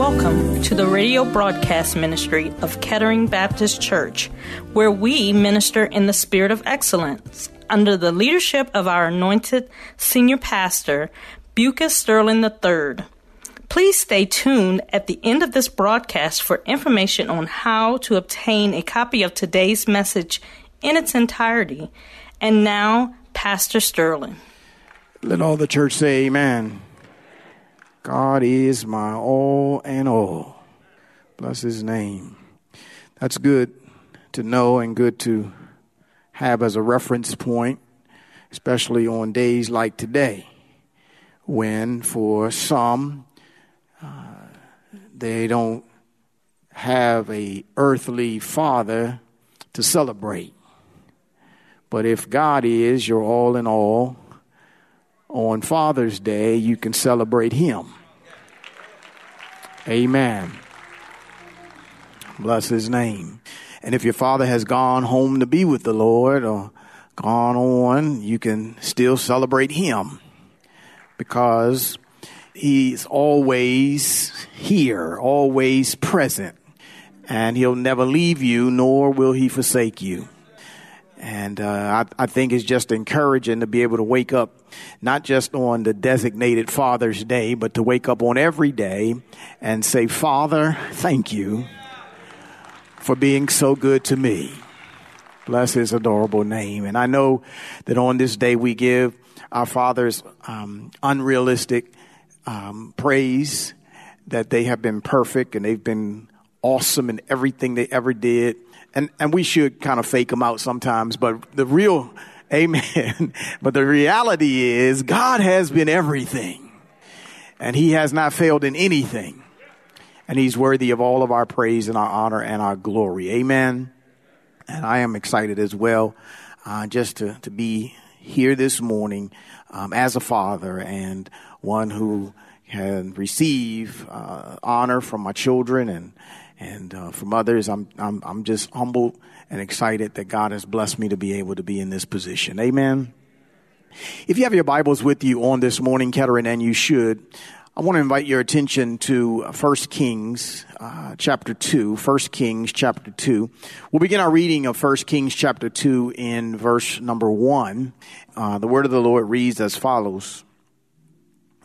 Welcome to the radio broadcast ministry of Kettering Baptist Church, where we minister in the spirit of excellence under the leadership of our anointed senior pastor, Bucas Sterling III. Please stay tuned at the end of this broadcast for information on how to obtain a copy of today's message in its entirety. And now, Pastor Sterling. Let all the church say amen. God is my all and all. Bless his name. That's good to know and good to have as a reference point, especially on days like today, when for some, uh, they don't have a earthly father to celebrate. But if God is your all in all, on Father's Day, you can celebrate Him. Amen. Bless His name. And if your father has gone home to be with the Lord or gone on, you can still celebrate Him because He's always here, always present, and He'll never leave you, nor will He forsake you. And uh, I, I, think it's just encouraging to be able to wake up, not just on the designated Father's Day, but to wake up on every day and say, Father, thank you for being so good to me. Bless his adorable name. And I know that on this day we give our fathers um, unrealistic um, praise that they have been perfect and they've been awesome in everything they ever did and and we should kind of fake them out sometimes, but the real amen. but the reality is God has been everything. And he has not failed in anything. And he's worthy of all of our praise and our honor and our glory. Amen. And I am excited as well, uh, just to, to be here this morning um, as a father and one who can receive uh, honor from my children and and uh, from others. I'm, I'm, I'm just humbled and excited that God has blessed me to be able to be in this position. Amen. If you have your Bibles with you on this morning, Kettering, and you should, I want to invite your attention to 1 Kings uh, chapter 2. 1 Kings chapter 2. We'll begin our reading of 1 Kings chapter 2 in verse number 1. Uh, the word of the Lord reads as follows.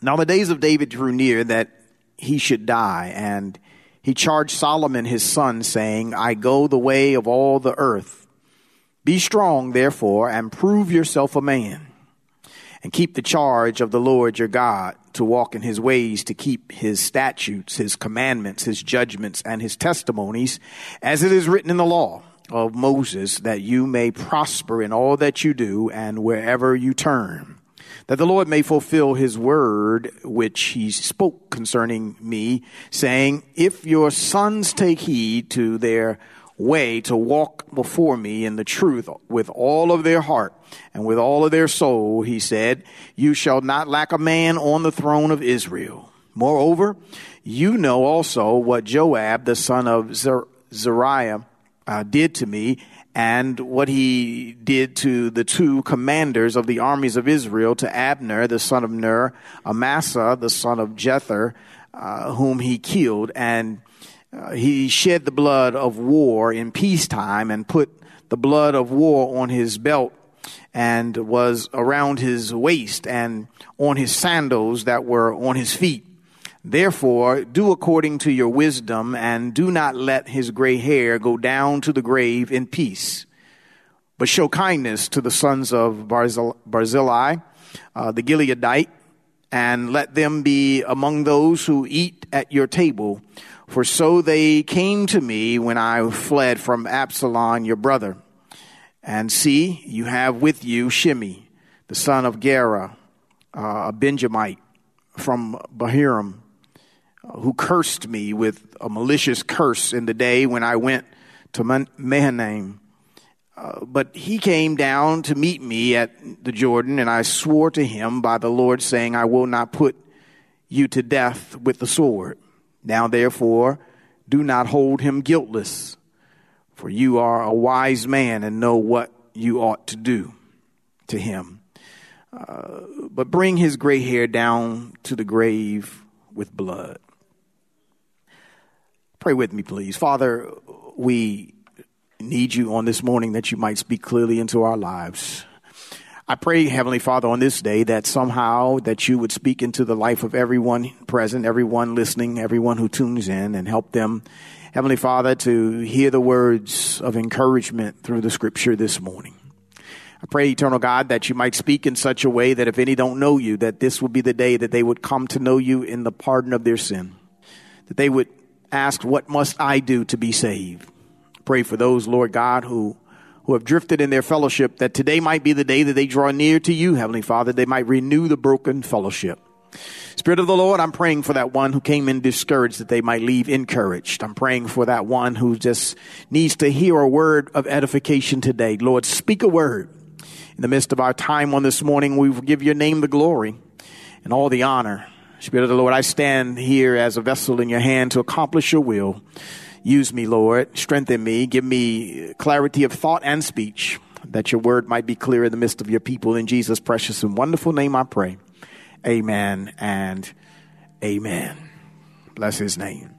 Now the days of David drew near that he should die, and he charged Solomon his son, saying, I go the way of all the earth. Be strong, therefore, and prove yourself a man, and keep the charge of the Lord your God, to walk in his ways, to keep his statutes, his commandments, his judgments, and his testimonies, as it is written in the law of Moses, that you may prosper in all that you do and wherever you turn that the Lord may fulfill his word, which he spoke concerning me, saying, If your sons take heed to their way to walk before me in the truth with all of their heart and with all of their soul, he said, you shall not lack a man on the throne of Israel. Moreover, you know also what Joab, the son of Zer- Zeruiah, uh, did to me and what he did to the two commanders of the armies of Israel, to Abner, the son of Ner, Amasa, the son of Jether, uh, whom he killed. And uh, he shed the blood of war in peacetime and put the blood of war on his belt and was around his waist and on his sandals that were on his feet. Therefore, do according to your wisdom and do not let his gray hair go down to the grave in peace. But show kindness to the sons of Barzillai, uh, the Gileadite, and let them be among those who eat at your table. For so they came to me when I fled from Absalom, your brother. And see, you have with you Shimei, the son of Gera, uh, a Benjamite from Bahurim, uh, who cursed me with a malicious curse in the day when I went to Mahanaim. Uh, but he came down to meet me at the Jordan, and I swore to him by the Lord, saying, I will not put you to death with the sword. Now, therefore, do not hold him guiltless, for you are a wise man and know what you ought to do to him. Uh, but bring his gray hair down to the grave with blood. Pray with me, please. Father, we need you on this morning that you might speak clearly into our lives. I pray, Heavenly Father, on this day that somehow that you would speak into the life of everyone present, everyone listening, everyone who tunes in and help them, Heavenly Father, to hear the words of encouragement through the scripture this morning. I pray, eternal God, that you might speak in such a way that if any don't know you, that this would be the day that they would come to know you in the pardon of their sin. That they would ask, what must I do to be saved? Pray for those, Lord God, who who have drifted in their fellowship, that today might be the day that they draw near to you, Heavenly Father. They might renew the broken fellowship. Spirit of the Lord, I'm praying for that one who came in discouraged that they might leave encouraged. I'm praying for that one who just needs to hear a word of edification today. Lord, speak a word. In the midst of our time on this morning, we will give your name the glory and all the honor. Spirit of the Lord, I stand here as a vessel in your hand to accomplish your will. Use me, Lord. Strengthen me. Give me clarity of thought and speech that your word might be clear in the midst of your people. In Jesus' precious and wonderful name I pray. Amen and amen. Bless his name.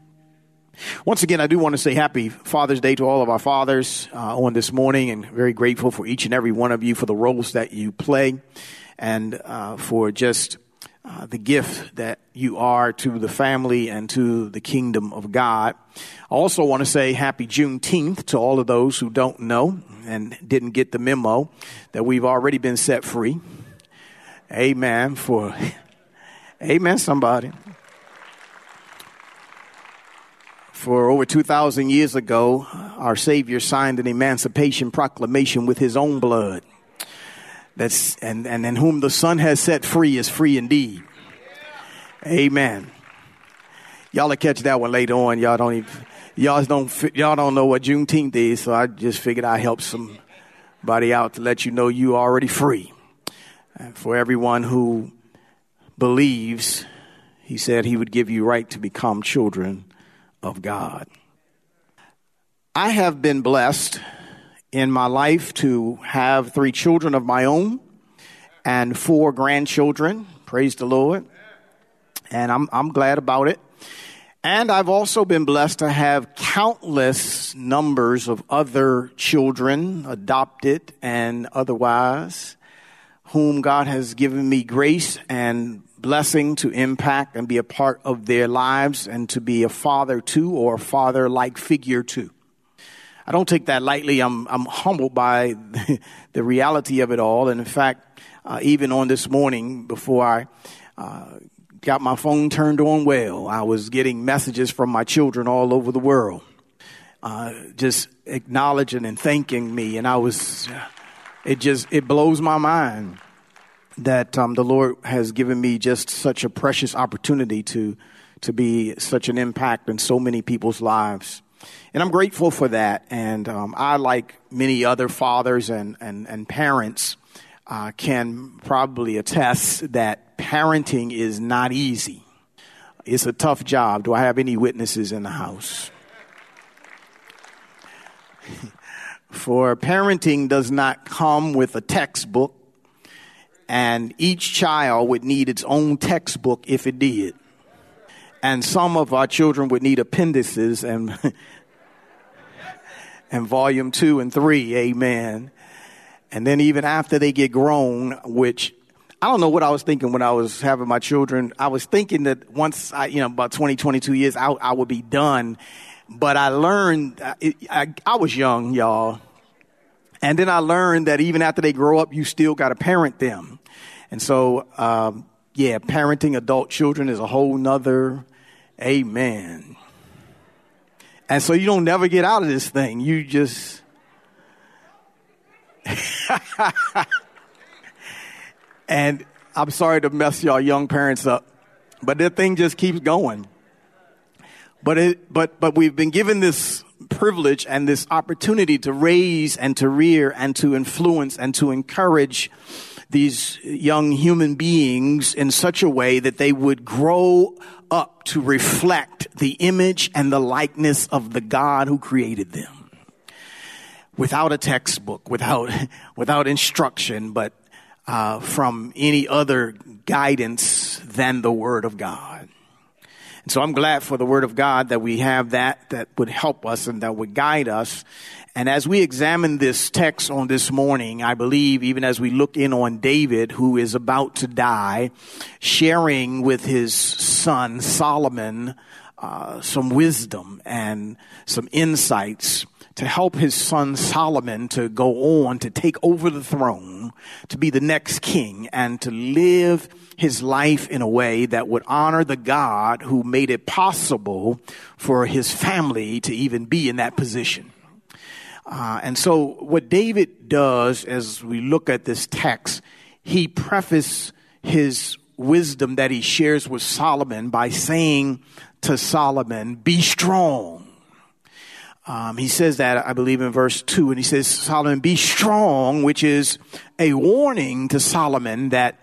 Once again, I do want to say happy Father's Day to all of our fathers uh, on this morning and very grateful for each and every one of you for the roles that you play and uh, for just uh, the gift that you are to the family and to the kingdom of God. I also want to say happy Juneteenth to all of those who don't know and didn't get the memo that we've already been set free. Amen. For, amen, somebody. For over 2,000 years ago, our Savior signed an emancipation proclamation with his own blood. That's, and, and in whom the Son has set free is free indeed. Amen. Y'all will catch that one later on. Y'all don't even, y'all don't, y'all don't know what Juneteenth is, so I just figured I'd help somebody out to let you know you are already free. And for everyone who believes, he said he would give you right to become children of God. I have been blessed in my life to have three children of my own and four grandchildren. Praise the Lord. And I'm, I'm glad about it. And I've also been blessed to have countless numbers of other children, adopted and otherwise, whom God has given me grace and blessing to impact and be a part of their lives and to be a father to or father like figure to. I don't take that lightly. I'm, I'm humbled by the reality of it all. And in fact, uh, even on this morning, before I uh, got my phone turned on well, I was getting messages from my children all over the world, uh, just acknowledging and thanking me. And I was, it just, it blows my mind that um, the Lord has given me just such a precious opportunity to, to be such an impact in so many people's lives. And I'm grateful for that. And um, I, like many other fathers and, and, and parents, uh, can probably attest that parenting is not easy. It's a tough job. Do I have any witnesses in the house? for parenting does not come with a textbook, and each child would need its own textbook if it did. And some of our children would need appendices and and volume two and three, amen. And then even after they get grown, which I don't know what I was thinking when I was having my children. I was thinking that once I, you know, about 20, 22 years, I, I would be done. But I learned, I, I, I was young, y'all. And then I learned that even after they grow up, you still got to parent them. And so, um, yeah, parenting adult children is a whole nother, amen. And so you don't never get out of this thing. You just, and I'm sorry to mess y'all young parents up, but the thing just keeps going. But it, but, but we've been given this privilege and this opportunity to raise and to rear and to influence and to encourage these young human beings in such a way that they would grow up to reflect the image and the likeness of the God who created them. Without a textbook, without, without instruction, but uh, from any other guidance than the Word of God. And so I'm glad for the Word of God that we have that that would help us and that would guide us. And as we examine this text on this morning, I believe even as we look in on David, who is about to die, sharing with his son Solomon uh, some wisdom and some insights to help his son Solomon to go on to take over the throne, to be the next king, and to live his life in a way that would honor the God who made it possible for his family to even be in that position. Uh, and so, what David does as we look at this text, he prefaces his wisdom that he shares with Solomon by saying to Solomon, Be strong. Um, he says that, I believe, in verse 2, and he says, Solomon, be strong, which is a warning to Solomon that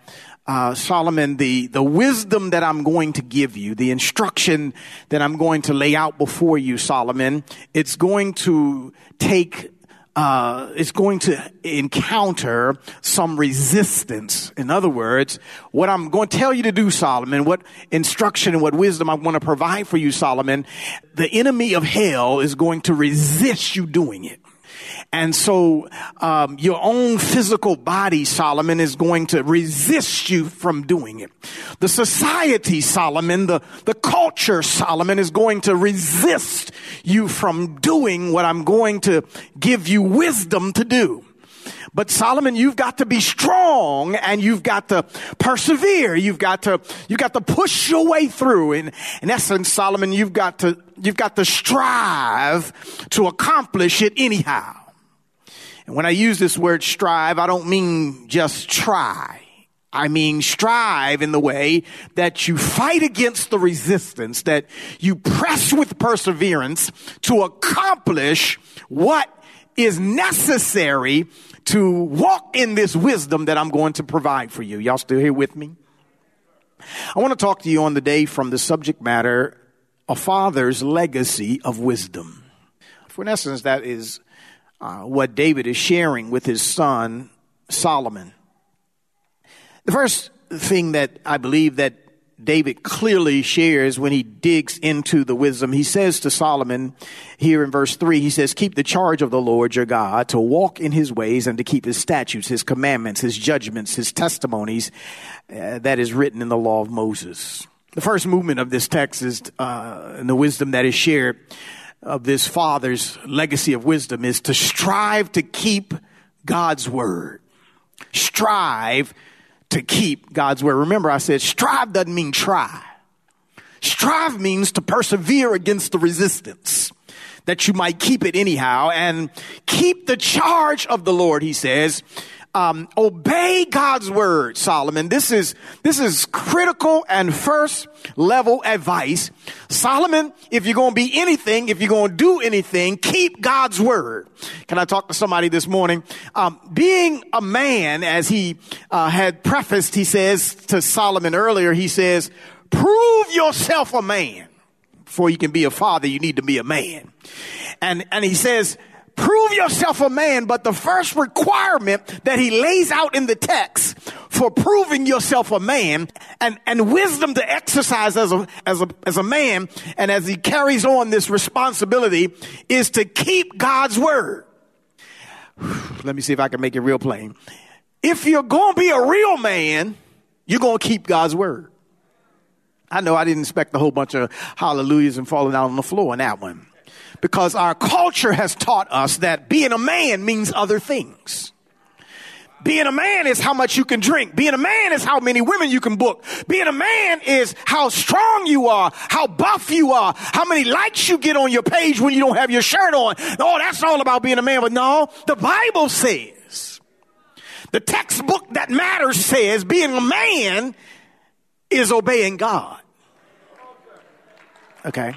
uh, Solomon, the, the wisdom that I'm going to give you, the instruction that I'm going to lay out before you, Solomon, it's going to take uh, is going to encounter some resistance. In other words, what I'm going to tell you to do, Solomon, what instruction and what wisdom I want to provide for you, Solomon, the enemy of hell is going to resist you doing it. And so, um, your own physical body, Solomon, is going to resist you from doing it. The society, Solomon, the, the culture, Solomon, is going to resist you from doing what I'm going to give you wisdom to do. But Solomon, you've got to be strong and you've got to persevere. You've got to, you've got to push your way through. In, in essence, Solomon, you've got to, you've got to strive to accomplish it anyhow. And when I use this word strive, I don't mean just try. I mean strive in the way that you fight against the resistance, that you press with perseverance to accomplish what is necessary to walk in this wisdom that I'm going to provide for you. Y'all still here with me? I want to talk to you on the day from the subject matter, a father's legacy of wisdom. For in essence, that is uh, what David is sharing with his son Solomon. The first thing that I believe that David clearly shares when he digs into the wisdom. He says to Solomon here in verse 3, he says, Keep the charge of the Lord your God, to walk in his ways and to keep his statutes, his commandments, his judgments, his testimonies uh, that is written in the law of Moses. The first movement of this text is, uh, the wisdom that is shared of this father's legacy of wisdom is to strive to keep God's word. Strive to keep God's word. Remember, I said strive doesn't mean try. Strive means to persevere against the resistance that you might keep it anyhow and keep the charge of the Lord, he says, um, obey God's word, Solomon. This is this is critical and first level advice. Solomon, if you're going to be anything, if you're going to do anything, keep God's word. Can I talk to somebody this morning? Um, being a man, as he uh, had prefaced, he says to Solomon earlier, he says, "Prove yourself a man." Before you can be a father, you need to be a man. And and he says prove yourself a man, but the first requirement that he lays out in the text for proving yourself a man and, and wisdom to exercise as a, as a, as a man and as he carries on this responsibility is to keep God's word. Let me see if I can make it real plain. If you're going to be a real man, you're going to keep God's word. I know I didn't expect a whole bunch of hallelujahs and falling out on the floor in that one because our culture has taught us that being a man means other things. Being a man is how much you can drink. Being a man is how many women you can book. Being a man is how strong you are, how buff you are, how many likes you get on your page when you don't have your shirt on. Oh, that's all about being a man. But no, the Bible says The textbook that matters says being a man is obeying God. Okay.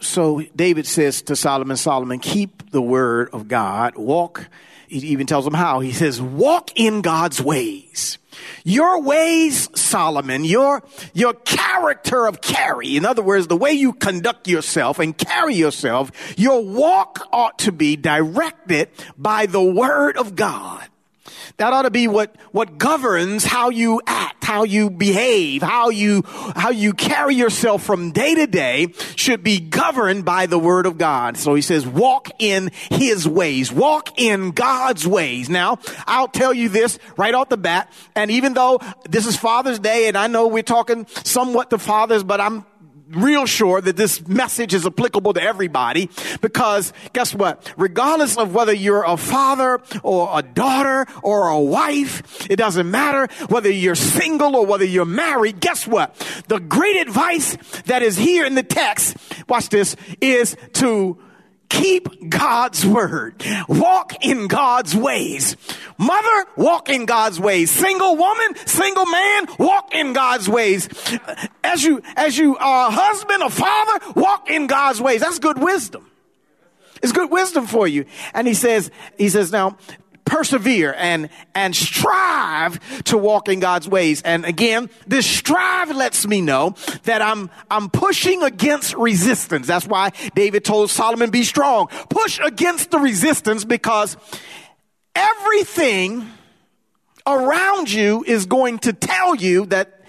So David says to Solomon, Solomon, keep the word of God, walk. He even tells him how. He says, walk in God's ways. Your ways, Solomon, your, your character of carry, in other words, the way you conduct yourself and carry yourself, your walk ought to be directed by the word of God. That ought to be what, what governs how you act, how you behave, how you, how you carry yourself from day to day should be governed by the word of God. So he says, walk in his ways, walk in God's ways. Now, I'll tell you this right off the bat. And even though this is Father's Day and I know we're talking somewhat to fathers, but I'm real sure that this message is applicable to everybody because guess what? Regardless of whether you're a father or a daughter or a wife, it doesn't matter whether you're single or whether you're married. Guess what? The great advice that is here in the text, watch this, is to keep God's word. Walk in God's ways. Mother, walk in God's ways. Single woman, single man, walk in God's ways. As you, as you are a husband, a father, walk in God's ways. That's good wisdom. It's good wisdom for you. And he says, he says, now, persevere and, and strive to walk in God's ways. And again, this strive lets me know that I'm, I'm pushing against resistance. That's why David told Solomon, be strong. Push against the resistance because everything around you is going to tell you that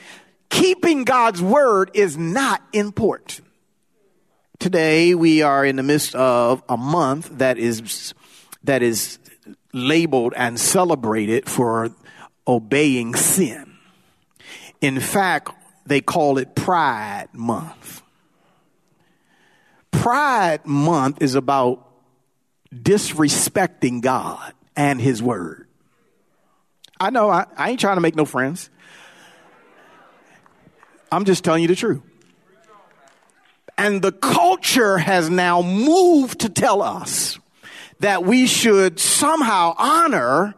keeping God's word is not important. Today we are in the midst of a month that is that is labeled and celebrated for obeying sin. In fact, they call it Pride Month. Pride Month is about disrespecting God and His Word. I know, I, I ain't trying to make no friends. I'm just telling you the truth. And the culture has now moved to tell us that we should somehow honor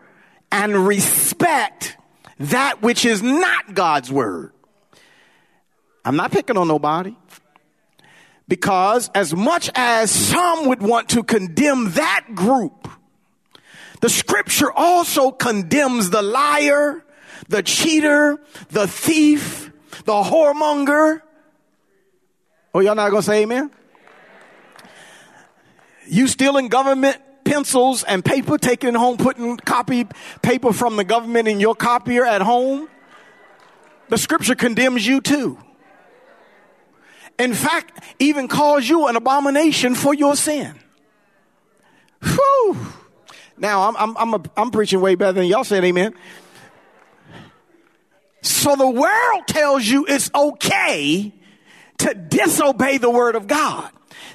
and respect that which is not God's word. I'm not picking on nobody. Because as much as some would want to condemn that group, the scripture also condemns the liar, the cheater, the thief, the whoremonger. Oh, y'all not gonna say amen? You stealing government pencils and paper, taking it home, putting copy paper from the government in your copier at home, the scripture condemns you too. In fact, even calls you an abomination for your sin. Whew. Now, I'm, I'm, I'm, a, I'm preaching way better than y'all said amen. So the world tells you it's okay to disobey the word of God.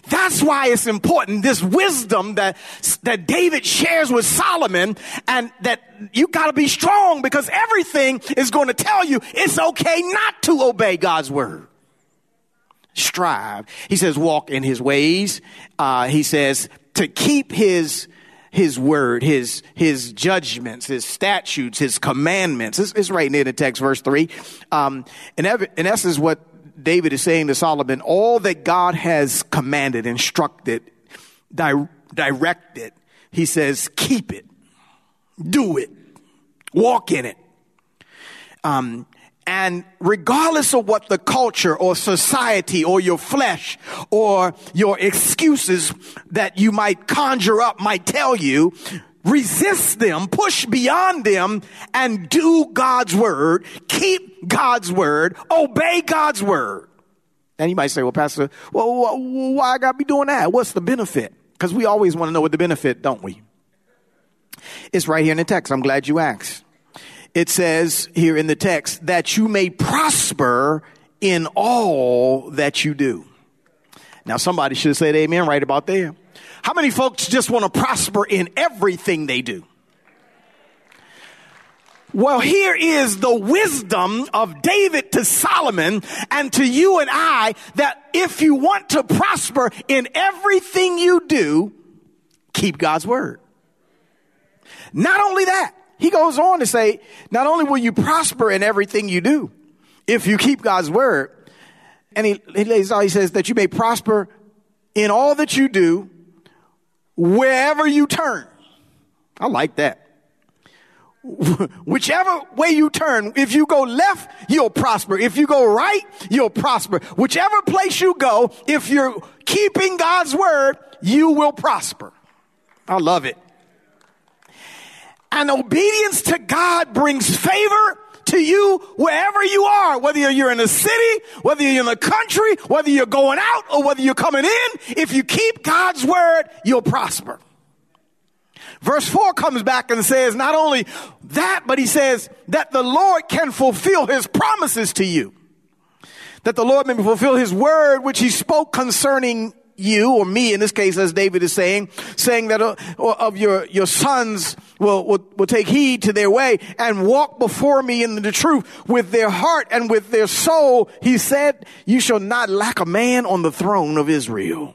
That's why it's important. This wisdom that, that David shares with Solomon and that you gotta be strong because everything is going to tell you it's okay not to obey God's word. Strive. He says walk in his ways. Uh, he says to keep his, his word, his, his judgments, his statutes, his commandments. It's, it's right near the text, verse three. Um, in, in essence, what David is saying to Solomon, all that God has commanded, instructed, di- directed, he says, keep it, do it, walk in it. Um, and regardless of what the culture or society or your flesh or your excuses that you might conjure up might tell you, resist them, push beyond them, and do God's word, keep God's word, obey God's word. And you might say, well, Pastor, well, why I gotta be doing that? What's the benefit? Because we always want to know what the benefit, don't we? It's right here in the text. I'm glad you asked. It says here in the text that you may prosper in all that you do. Now, somebody should have said amen right about there. How many folks just want to prosper in everything they do? Well, here is the wisdom of David to Solomon and to you and I that if you want to prosper in everything you do, keep God's word. Not only that, he goes on to say, not only will you prosper in everything you do, if you keep God's word, and he, he lays out, he says that you may prosper in all that you do, wherever you turn. I like that. Whichever way you turn, if you go left, you'll prosper. If you go right, you'll prosper. Whichever place you go, if you're keeping God's word, you will prosper. I love it. And obedience to God brings favor to you wherever you are, whether you're in a city, whether you're in the country, whether you're going out or whether you're coming in. If you keep God's word, you'll prosper. Verse 4 comes back and says not only that, but he says that the Lord can fulfill his promises to you. That the Lord may fulfill his word which he spoke concerning you or me in this case as David is saying, saying that uh, of your, your sons will, will, will take heed to their way and walk before me in the truth with their heart and with their soul. He said, you shall not lack a man on the throne of Israel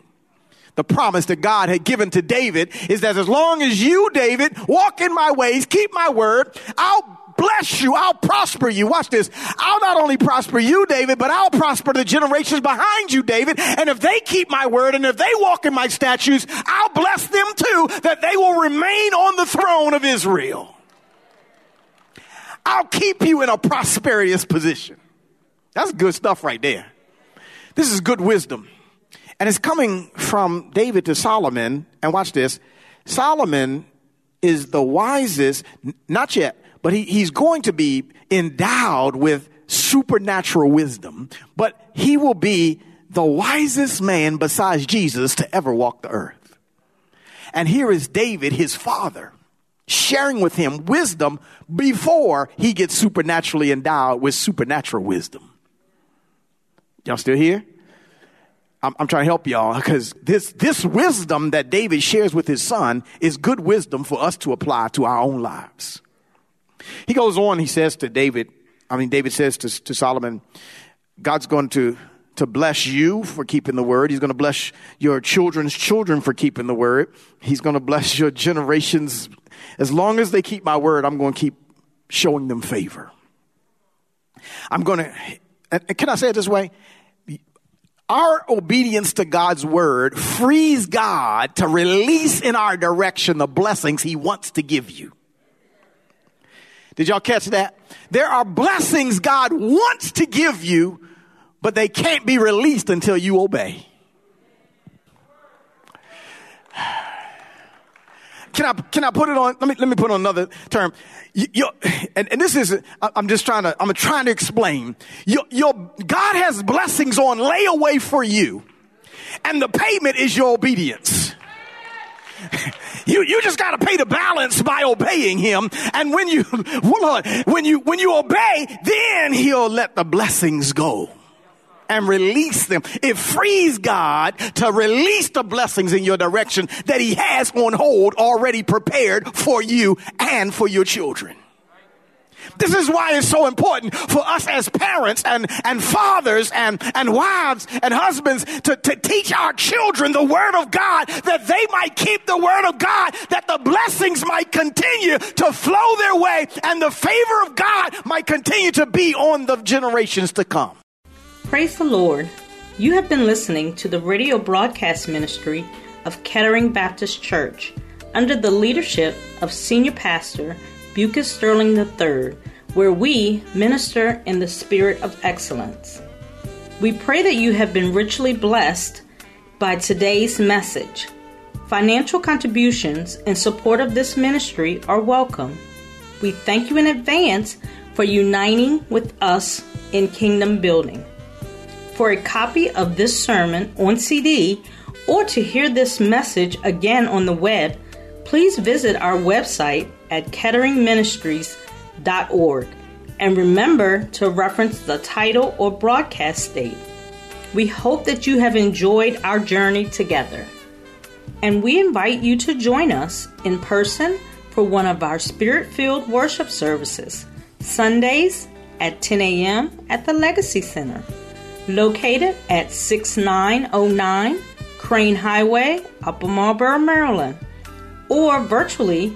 the promise that God had given to David is that as long as you, David, walk in my ways, keep my word, I'll bless you. I'll prosper you. Watch this. I'll not only prosper you, David, but I'll prosper the generations behind you, David. And if they keep my word and if they walk in my statutes, I'll bless them too, that they will remain on the throne of Israel. I'll keep you in a prosperous position. That's good stuff right there. This is good wisdom. And it's coming from David to Solomon. And watch this. Solomon is the wisest, not yet, but he, he's going to be endowed with supernatural wisdom, but he will be the wisest man besides Jesus to ever walk the earth. And here is David, his father, sharing with him wisdom before he gets supernaturally endowed with supernatural wisdom. Y'all still here? I'm, I'm trying to help y'all because this, this wisdom that David shares with his son is good wisdom for us to apply to our own lives. He goes on, he says to David, I mean, David says to, to Solomon, God's going to, to bless you for keeping the word. He's going to bless your children's children for keeping the word. He's going to bless your generations. As long as they keep my word, I'm going to keep showing them favor. I'm going to, can I say it this way? our obedience to God's word frees God to release in our direction the blessings he wants to give you. Did y'all catch that? There are blessings God wants to give you, but they can't be released until you obey. Can I, can I put it on? Let me, let me put on another term. You, and, and this is, I'm just trying to, I'm trying to explain. Your, your, God has blessings on layaway for you. And the payment is your obedience. You, you just got to pay the balance by obeying him. And when you, when you, when you obey, then he'll let the blessings go and release them. It frees God to release the blessings in your direction that He has on hold already prepared for you and for your children. This is why it's so important for us as parents and, and fathers and, and wives and husbands to, to teach our children the Word of God that they might keep the Word of God, that the blessings might continue to flow their way and the favor of God might continue to be on the generations to come. Praise the Lord. You have been listening to the radio broadcast ministry of Kettering Baptist Church under the leadership of Senior Pastor Bucas Sterling III, where we minister in the spirit of excellence. We pray that you have been richly blessed by today's message. Financial contributions in support of this ministry are welcome. We thank you in advance for uniting with us in kingdom building. For a copy of this sermon on CD or to hear this message again on the web, please visit our website at ketteringministries.org and remember to reference the title or broadcast date. We hope that you have enjoyed our journey together. And we invite you to join us in person for one of our spirit filled worship services, Sundays at 10 a.m. at the Legacy Center located at 6909 Crain Highway, Upper Marlboro, Maryland, or virtually